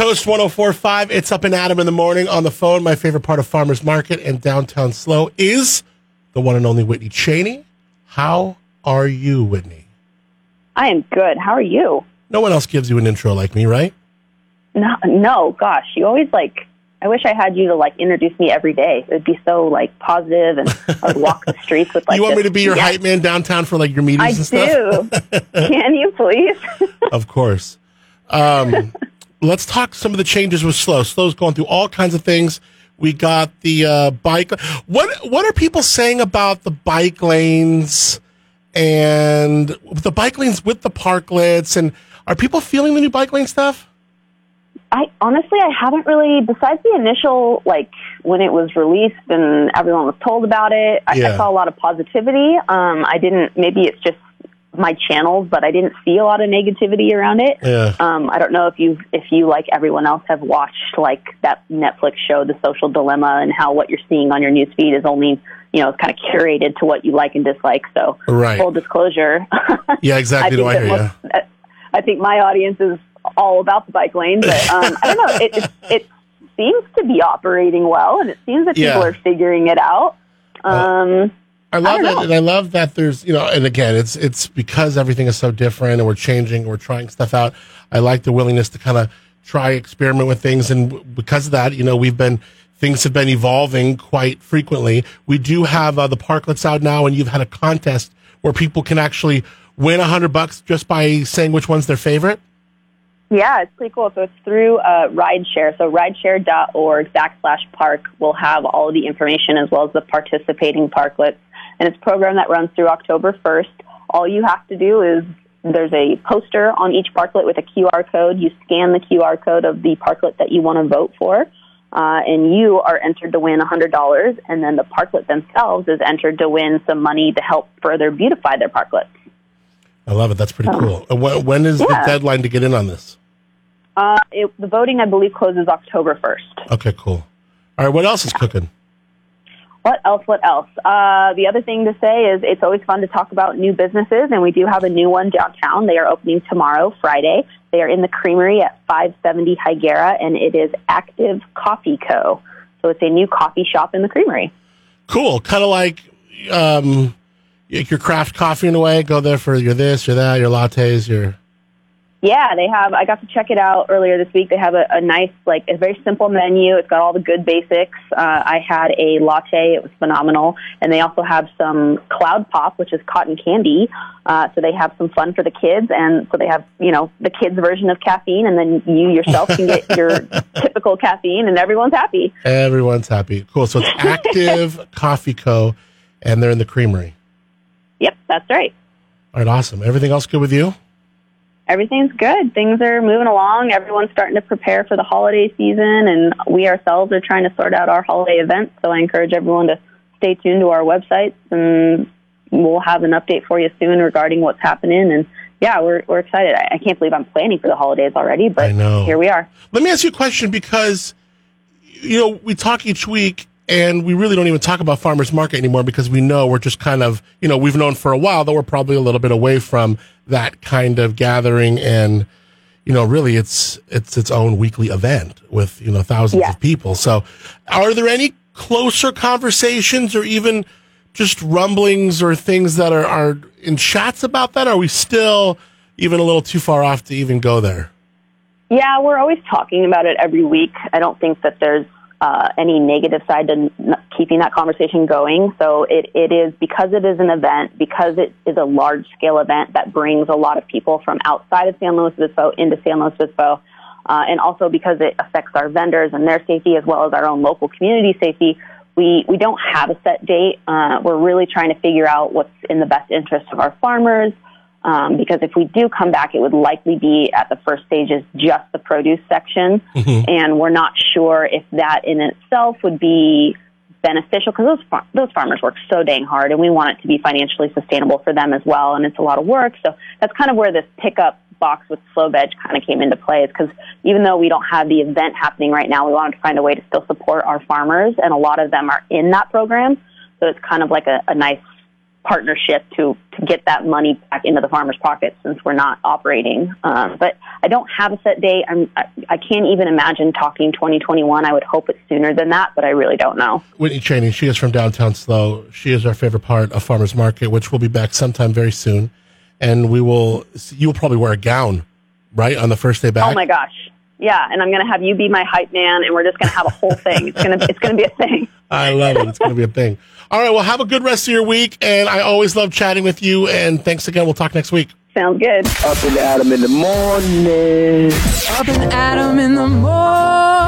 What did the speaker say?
Coast 1045. It's up and Adam in the morning on the phone. My favorite part of Farmers Market and downtown SLO is the one and only Whitney Cheney. How are you, Whitney? I am good. How are you? No one else gives you an intro like me, right? No, no, gosh, you always like. I wish I had you to like introduce me every day. It would be so like positive, and I would walk the streets with like. you want me to be your yeah, hype man downtown for like your meetings I and stuff? do. Can you please? Of course. Um, let's talk some of the changes with SLO. SLO's going through all kinds of things. We got the uh, bike. What what are people saying about the bike lanes and the bike lanes with the parklets? And are people feeling the new bike lane stuff? I honestly, I haven't really. Besides the initial, like when it was released and everyone was told about it, I, Yeah. I saw a lot of positivity. Um, I didn't. Maybe it's just my channels, but I didn't see a lot of negativity around it. Yeah. Um, I don't know if you, if you like everyone else, have watched like that Netflix show, The Social Dilemma, and how what you're seeing on your news feed is only you know kind of curated to what you like and dislike. So Right. full disclosure. Yeah, exactly. I hear most- I think my audience is all about the bike lane, but um, I don't know. It, it, it seems to be operating well, and it seems that people Yeah. are figuring it out. Um, I love that, know. and I love that there's you know, and again, it's it's because everything is so different, and we're changing, we're trying stuff out. I like the willingness to kind of try experiment with things, and because of that, you know, we've been things have been evolving quite frequently. We do have uh, the parklets out now, and you've had a contest where people can actually win a hundred bucks just by saying which one's their favorite. Yeah, it's pretty cool. So it's through uh, rideshare. So rideshare.org backslash park will have all of the information as well as the participating parklets. And it's a program that runs through October 1st. All you have to do is there's a poster on each parklet with a QR code. You scan the QR code of the parklet that you want to vote for. Uh, and you are entered to win $100, and then the parklet themselves is entered to win some money to help further beautify their parklets. I love it. That's pretty cool. And when, is the deadline to get in on this? Uh, it, the voting, I believe, closes October 1st. Okay, cool. All right, what else is cooking? What else? What else? Uh, the other thing to say is it's always fun to talk about new businesses, and we do have a new one downtown. They are opening tomorrow, Friday. They are in the Creamery at 570 Higuera, and it is Active Coffee Co. So it's a new coffee shop in the Creamery. Cool. Kind of like um, your craft coffee in a way. Go there for your this, your that, your lattes, your. Yeah, they have. I got to check it out earlier this week. They have a, a nice, like, a very simple menu. It's got all the good basics. Uh, I had a latte; it was phenomenal. And they also have some cloud pop, which is cotton candy. Uh, so they have some fun for the kids, and so they have, you know, the kids' version of caffeine, and then you yourself can get your typical caffeine, and everyone's happy. Everyone's happy. Cool. So it's Active Coffee Co. And they're in the creamery. Yep, that's right. All right, awesome. Everything else good with you? Everything's good. Things are moving along. Everyone's starting to prepare for the holiday season, and we ourselves are trying to sort out our holiday events. So I encourage everyone to stay tuned to our websites, and we'll have an update for you soon regarding what's happening. And yeah, we're we're excited. I, I can't believe I'm planning for the holidays already, but here we are. Let me ask you a question because, you know, we talk each week and we really don't even talk about farmers market anymore because we know we're just kind of, you know, we've known for a while that we're probably a little bit away from that kind of gathering and, you know, really it's, it's its own weekly event with, you know, thousands Yeah. of people. So are there any closer conversations or even just rumblings or things that are, are in chats about that? Are we still even a little too far off to even go there? Yeah, we're always talking about it every week. I don't think that there's uh, any negative side to keeping that conversation going. So it, it is because it is an event, because it is a large scale event that brings a lot of people from outside of San Luis Obispo into San Luis Obispo, uh, and also because it affects our vendors and their safety as well as our own local community safety. We, we don't have a set date. Uh, we're really trying to figure out what's in the best interest of our farmers, um, because if we do come back, it would likely be at the first stages just the produce section, and we're not sure if that in itself would be beneficial because those far- those farmers work so dang hard, and we want it to be financially sustainable for them as well, and it's a lot of work. So that's kind of where this pickup box with SLO Veg kind of came into play, is because even though we don't have the event happening right now, we wanted to find a way to still support our farmers, and a lot of them are in that program. So it's kind of like a, a nice partnership to to get that money back into the farmers' pockets since we're not operating. Um, but I don't have a set date. I'm, I, I can't even imagine talking 2021. I would hope it's sooner than that, but I really don't know. Whitney Cheney, she is from downtown SLO. She is our favorite part of Farmers Market, which will be back sometime very soon. And we will, you will probably wear a gown, right, on the first day back? Oh my gosh. Yeah, and I'm going to have you be my hype man, and we're just going to have a whole thing. It's going to it's going to be a thing. I love it. It's going to be a thing. All right. Well, have a good rest of your week, and I always love chatting with you. And thanks again. We'll talk next week. Sounds good. Up and Adam in the morning. Up and Adam in the morning.